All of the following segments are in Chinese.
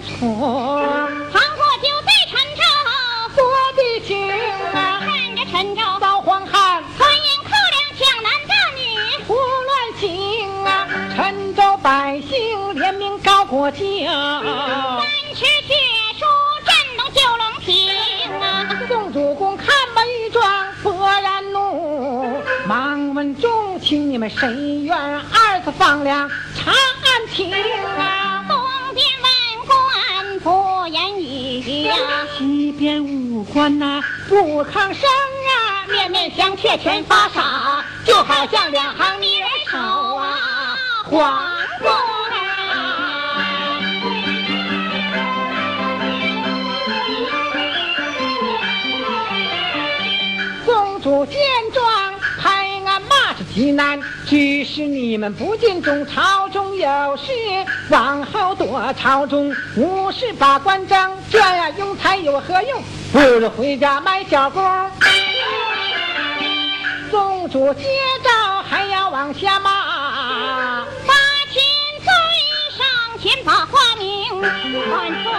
错。唐国就在陈州做的情啊，看着陈州遭荒旱，吞营扣粮，抢男大女。胡乱行啊，陈州百姓联名告国舅。三尺血书震动九龙亭啊！宋主公看罢御状，勃然怒，忙问众卿：你们谁愿二次放粮查案情啊？边五官呐、不吭声啊，面面相觑全发傻，就好像两行泥人手啊，晃过来。宗主见，骂是极难，只是你们不尽忠，朝中有事，往后躲朝中，无事把官争，这样庸才有何用？不如回家卖小工。宗主接招还要往下骂，八千岁上前把话明，万岁，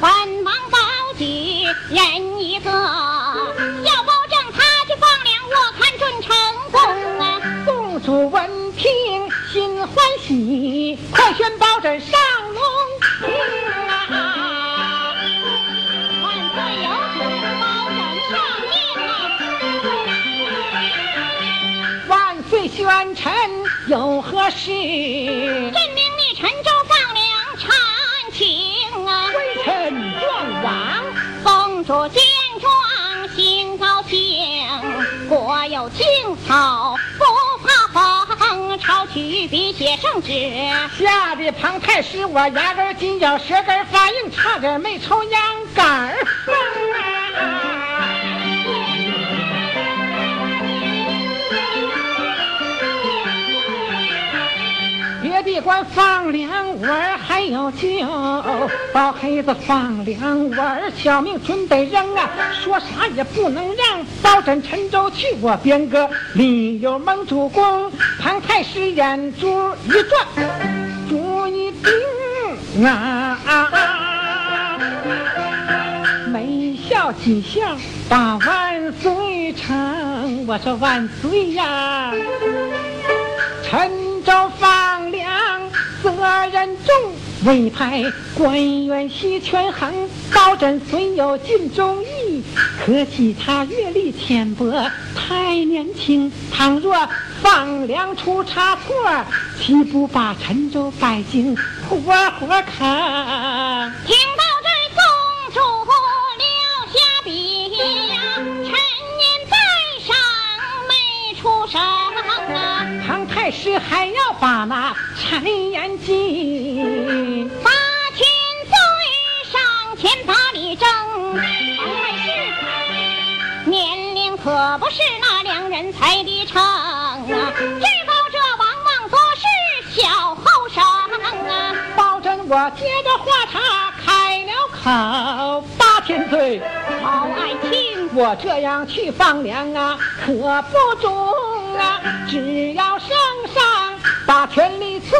本王保举人一个，听心欢喜，快宣包拯上龙庭啊！万岁有旨，包拯上令啊！万岁宣臣有何事？朕命你陈州放粮查案情啊！微臣状王，公主见状心高兴，国有青草，笔写圣旨。吓得庞太师我牙根紧咬，舌根发硬，差点没抽秧杆儿官放粮碗还有救，包黑子放粮碗小命准得扔啊！说啥也不能让，包拯陈州去我边个里有蒙主公，庞太师眼珠一转，主意定啊！啊。没笑几笑把万岁称，我说万岁呀！陈州放粮责任重，委派官员悉权衡。高枕虽有尽忠义，可惜他阅历浅薄，太年轻。倘若放粮出差错，岂不把陈州百姓活活坑？听到唐太师还要把那谗言记。八千岁上前把礼争，唐太师年龄可不是那两人才的成啊，知道这往往多是小后生啊。保证我接着话茬开了口，八千岁，好爱卿，我这样去放粮啊，可不中啊！只要圣上把权力赐，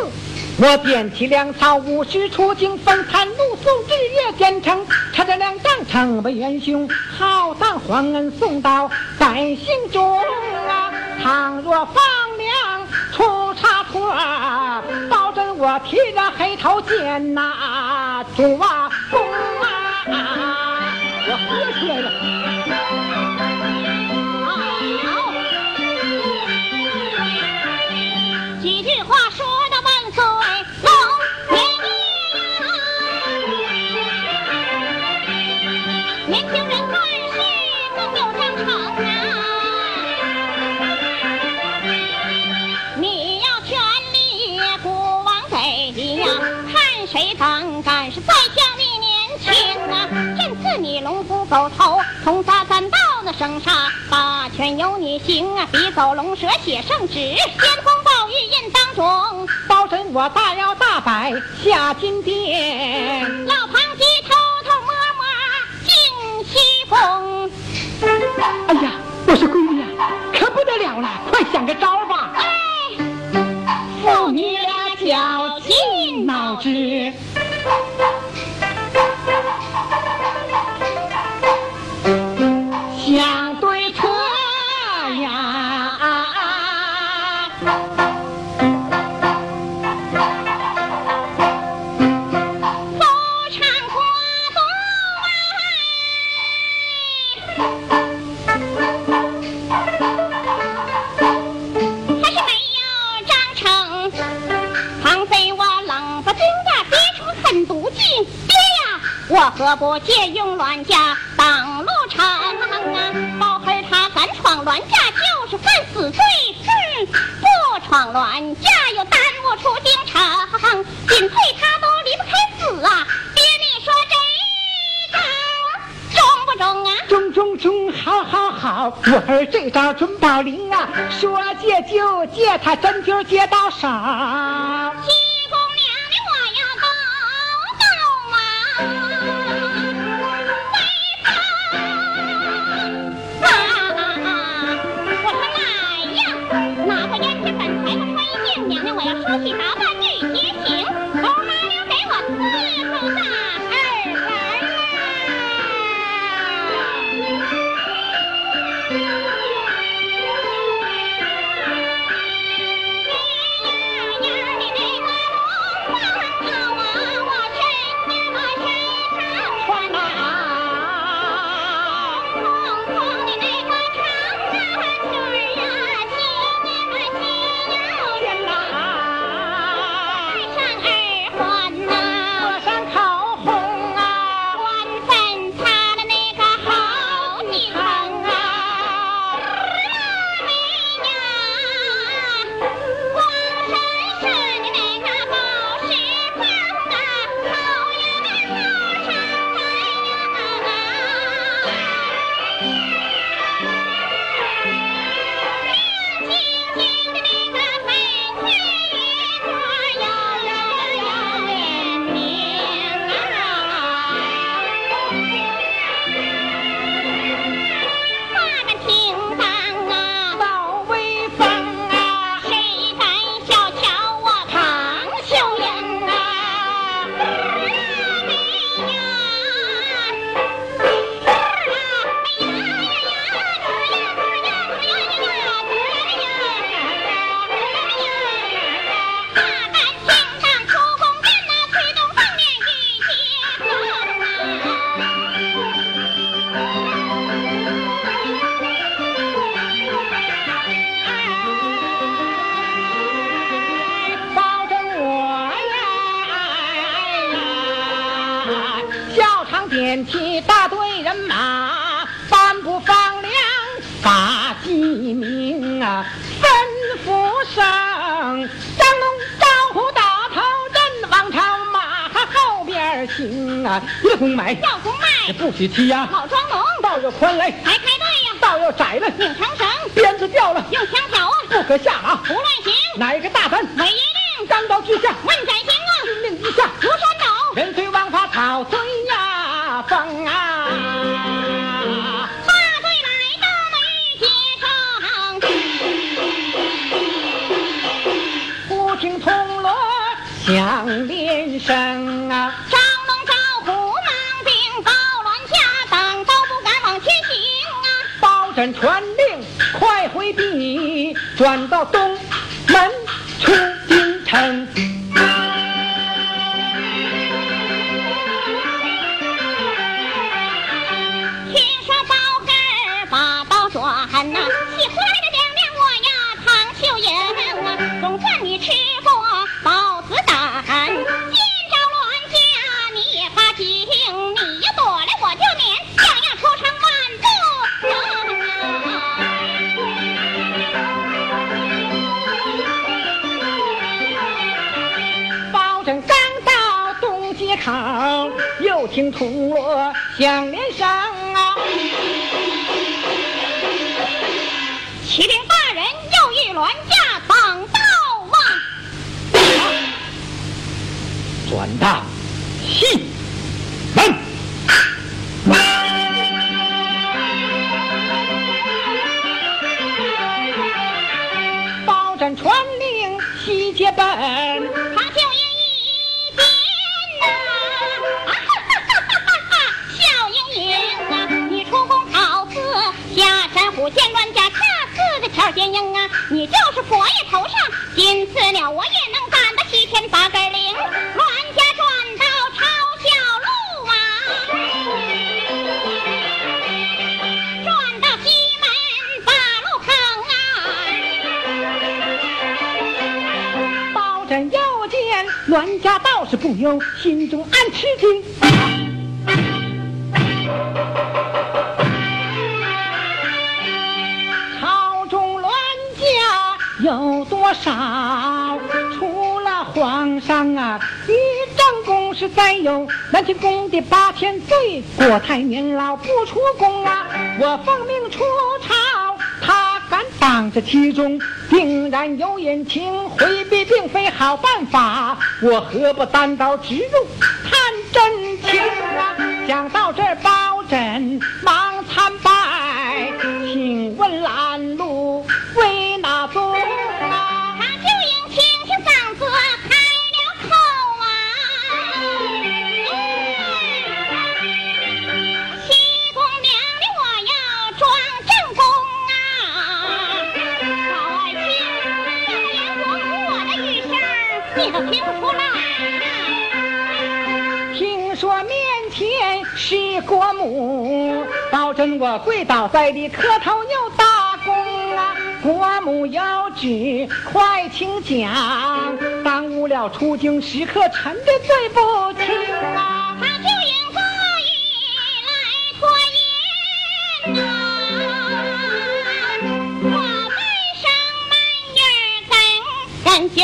我点起粮草，无需出京，分摊露宿，日夜兼程，插着粮当成为元凶，浩荡皇恩送到百姓中啊！倘若放粮出差错，保证我提着黑头剑呐、主啊公啊！我喝出来了。狗头，通杀三道那生杀，八拳由你行啊！笔走龙蛇写圣旨，先锋宝玉印当中。包拯我大摇大摆下金殿。老庞鸡偷偷摸摸进西宫，哎呀，我说闺女啊，可不得了了，快想个招中啊？中中中好好好我儿这招准保灵啊说借就借他真灸借到手西宫娘娘我要告到啊妃旁啊我说来呀哪怕燕雀本才不穿衣镜娘娘我要梳洗打扮去街行猴妈娘给我。三要不卖不许欺压老庄农道要宽来排开队呀道要窄了拧长绳鞭子掉了用枪挑啊不可下马胡乱行哪个大胆违一令单刀俱下问载行啊军令一下如山倒人随王法草随呀风啊大队来到了玉上不听铜锣响连声啊朕传令，快回避，转到东门出京城。听铜锣响连声啊！启禀大人，又遇銮驾闯道吗？转道，戏。皇上啊，御长公是再有南清宫的八千岁，国太年老不出宫啊，我奉命出朝，他敢挡着其中，定然有隐情，回避并非好办法，我何不单刀直入探真情啊？讲到这，包拯忙我跪倒在地磕头又大躬啊！国母有旨，快请讲，耽误了出京时刻，臣的罪不轻啊！他就应故意来拖延呐、我们上满月跟跟舅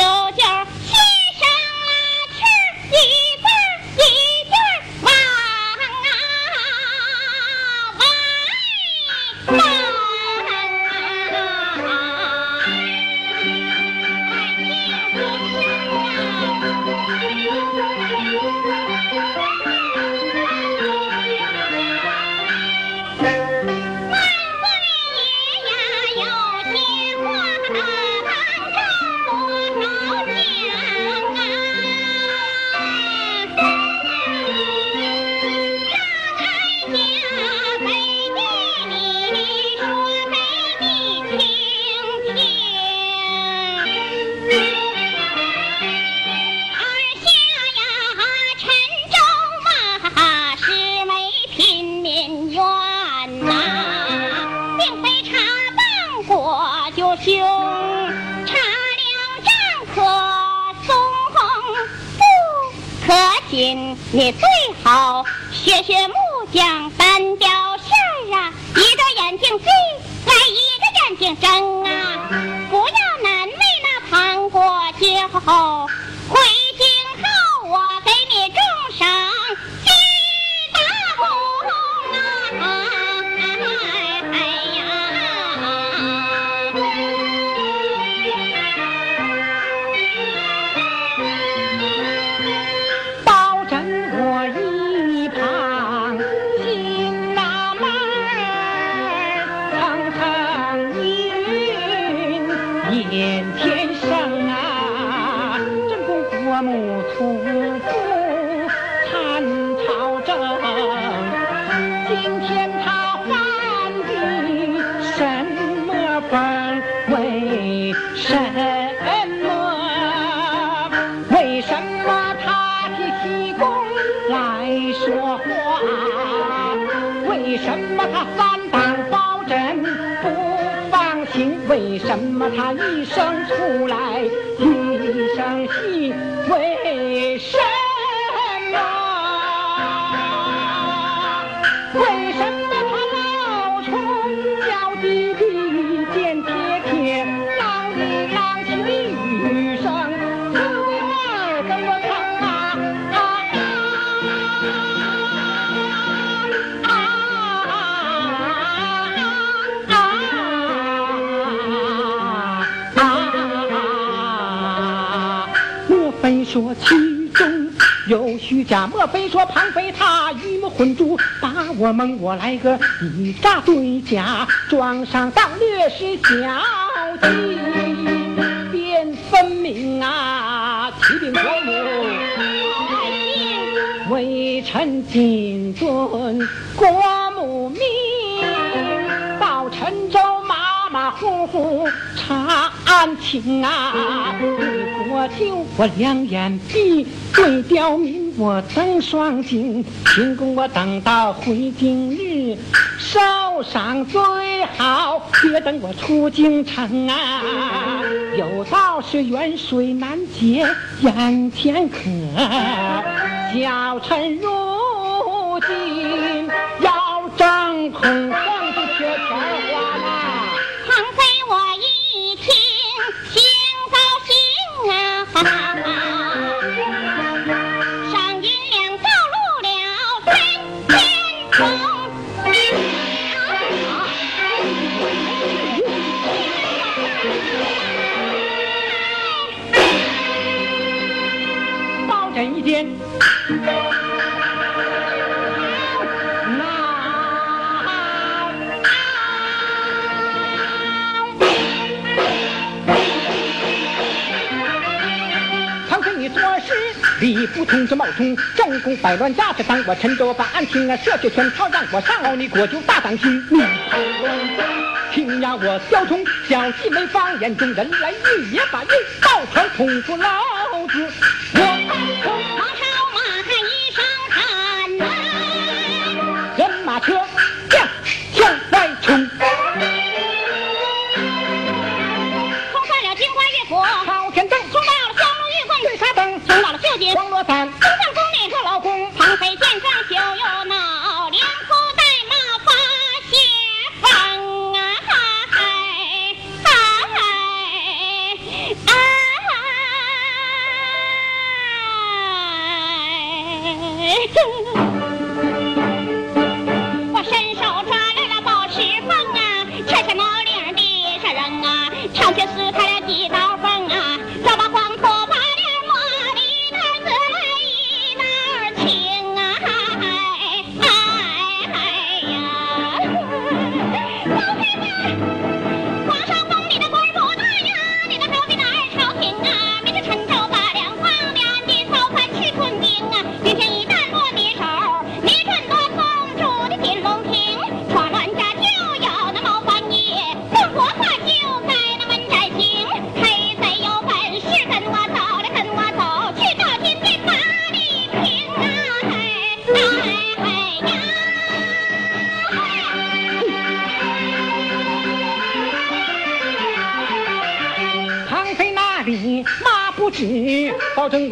眼前说其中有虚假？莫非说庞飞他鱼目混珠，把我蒙我来个以诈对假，装上当略是小计，便分明啊，启禀国母。微臣谨遵国母命，到陈州马马虎虎查案情啊！对国舅我两眼闭，对刁民我瞪双睛。秦公我等到回京日，受赏最好，别等我出京城啊！有道是远水难解眼前渴。小臣如今要争孔不通知冒充，正宫百乱架子当，我陈州把案情啊，设计圈套让我上哦，你国就大当心，你跑乱家。听呀，我小虫小气没放眼中人来玉也把玉抱传通出老子，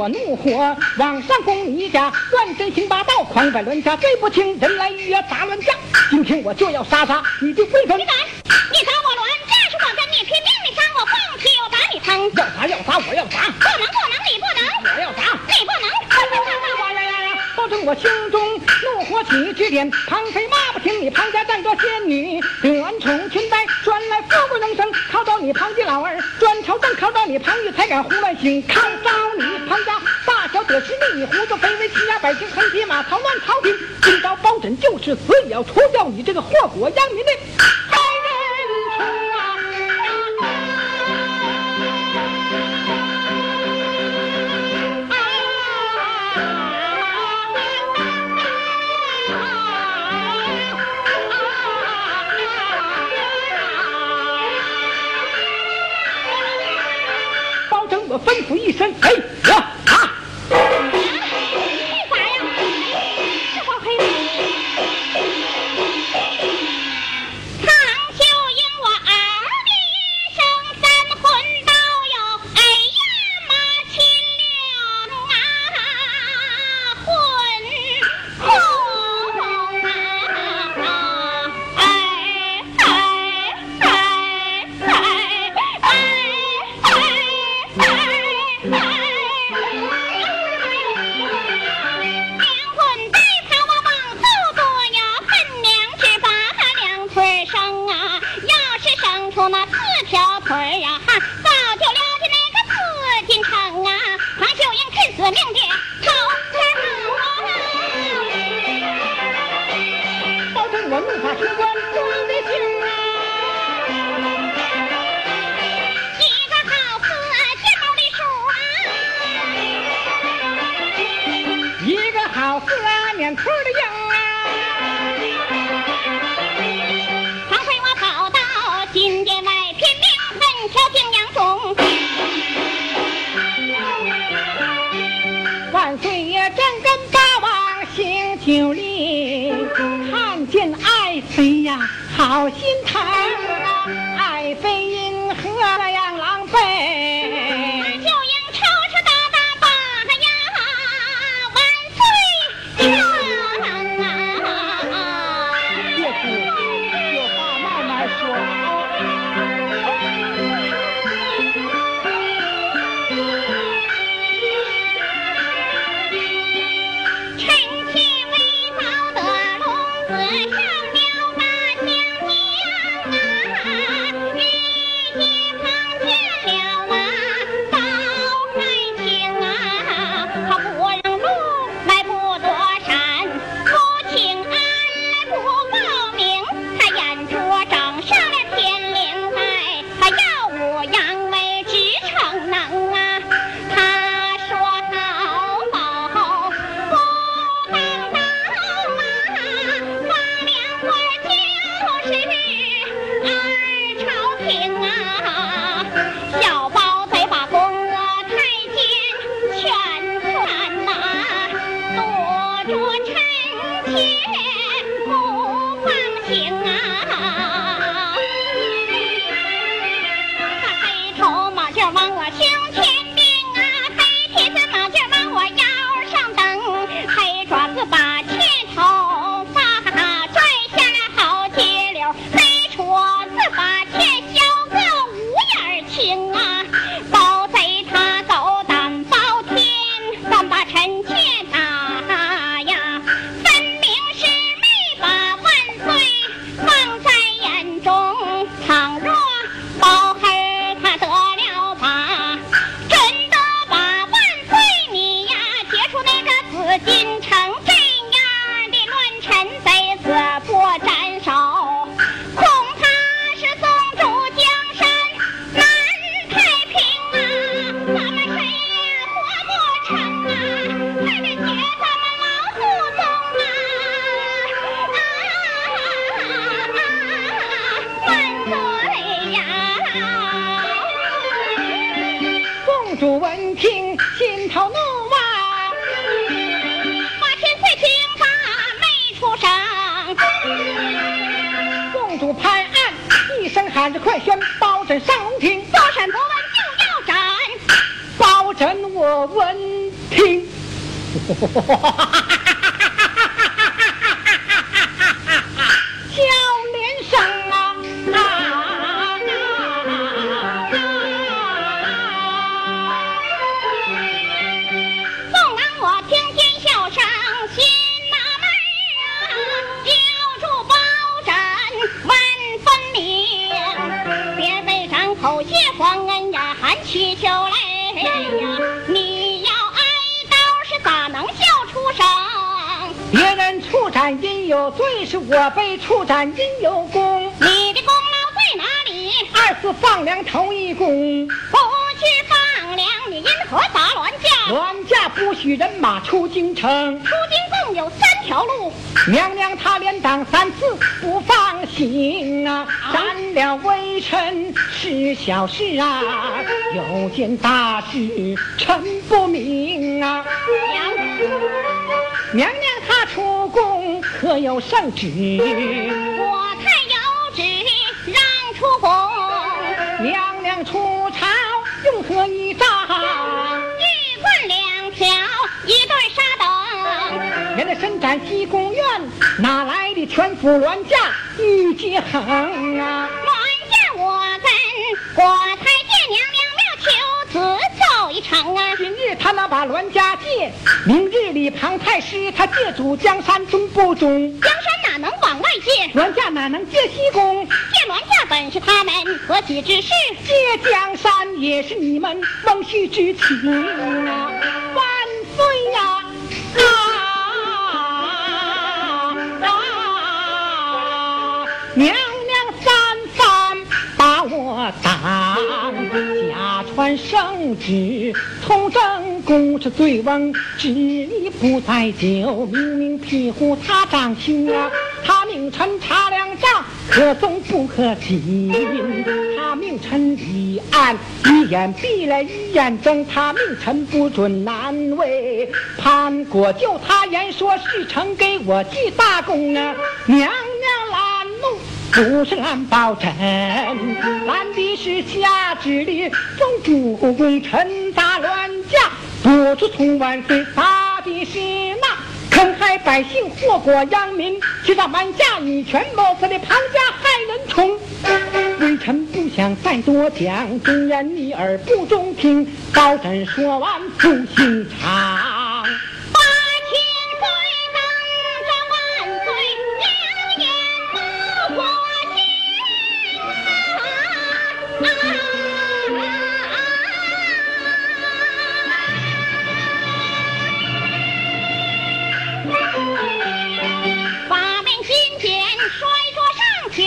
我怒火往上攻你家，乱真行霸道，狂摆乱家，罪不轻，人来预约砸乱架。今天我就要杀杀你的贵妃你，敢！你砸我乱，这是我跟你拼命！你伤我凤气，我打你疼！要砸要砸我要砸，不能不能，你不能，我要砸。你不能！哇呀呀呀！保证我心中怒火起之点，庞飞骂不停，你庞家站着仙女，得恩宠裙带，专来富贵能生，靠到你庞家老儿，专朝政靠到你庞玉才敢胡乱行，靠到你唐家大小得失利，你胡作非为，欺压百姓，横劈马逃乱朝廷，今朝包拯就是死，也要除掉你这个祸国殃民的吩咐一声，哎呀下谢皇恩呀，含气球泪呀，你要挨刀是咋能笑出声？别人处斩因有罪，是我被处斩因有功。你的功劳在哪里？二次放粮头一功，不去放粮，你因何砸乱架？銮驾不许人马出京城。出京共有三条路，娘娘她连挡三次不放心啊，斩了微臣是小事啊，有件大事臣不明啊。娘娘娘她出宫可有圣旨？我太有旨让出宫，娘娘出人家伸展西宫院，哪来的全府銮驾御街横啊？銮驾我跟国太监娘娘庙求子走一程啊！今日他能把銮驾借，明日里庞太师他借主江山中不中？江山哪能往外借？銮驾哪能借西宫？借銮驾本是他们何其之事？借江山也是你们蒙虚之情啊！娘娘三番把我挡，假传圣旨，通正宫是醉翁之意不在酒，明明庇护他掌心啊！他命臣查两账，可纵不可进。他命臣立案，一眼闭了一眼睁。他命臣不准难为。潘国就他言说事成，给我记大功啊！娘不是俺包拯，拦的是下旨里中主公臣大乱家，不出从万岁发的是那坑害百姓、祸国殃民，欺上瞒下以权谋私的庞家害人虫。微臣不想再多讲，纵然你耳不中听，包拯说完不心肠。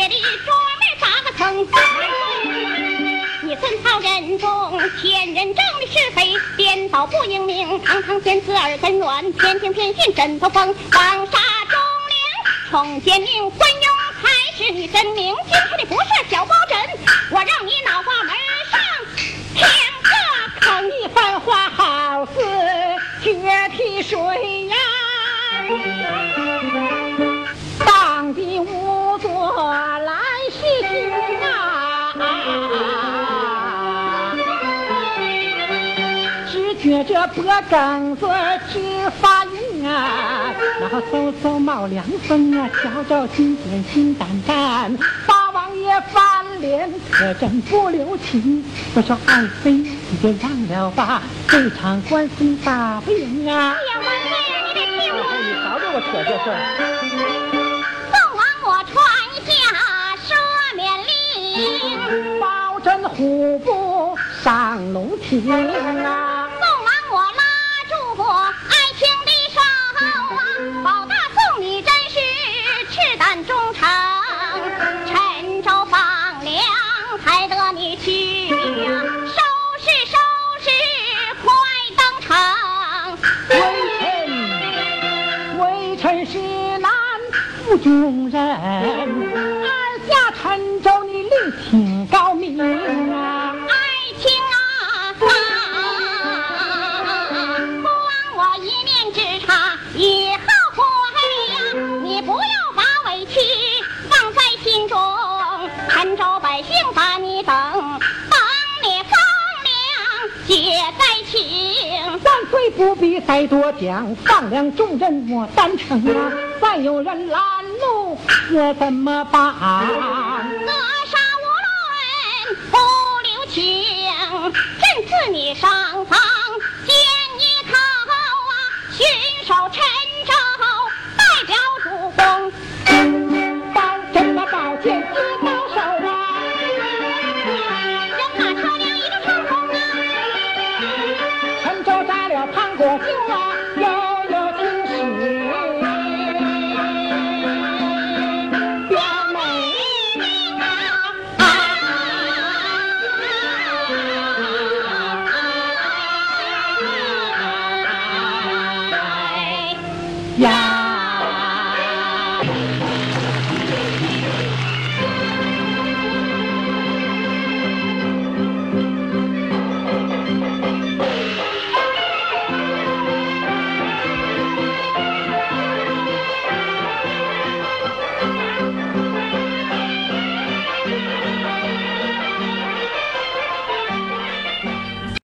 上，铁的桌面砸个坑。你孙操人中，天人正的是非，颠倒不英明，堂堂天子耳根软，偏听偏信枕头风，枉杀忠良，宠奸宁昏庸，才是你真名。今天你不是小包拯，我让你脑瓜门上天个坑。一番话好似决堤水呀，当的无说来是凶啊，只觉这脖梗子直发硬啊，然后嗖嗖冒凉风啊，瞧着心尖心胆胆，八王爷翻脸可真不留情。我说爱妃，你就忘了吧，这场官司打不赢啊。哎呀，王妃，你别听他，你少跟我扯这事儿。下赦免令，保真虎步上龙庭啊。凤王我拉住爱情的手啊，保大宋你真是赤胆忠诚，陈州放粮才得你去呀，收拾收拾快登城。微臣，微臣是难负重任，再多讲，放粮重任我担承啊。再有人拦路，我怎么办？扼杀无论不留情，朕赐你上房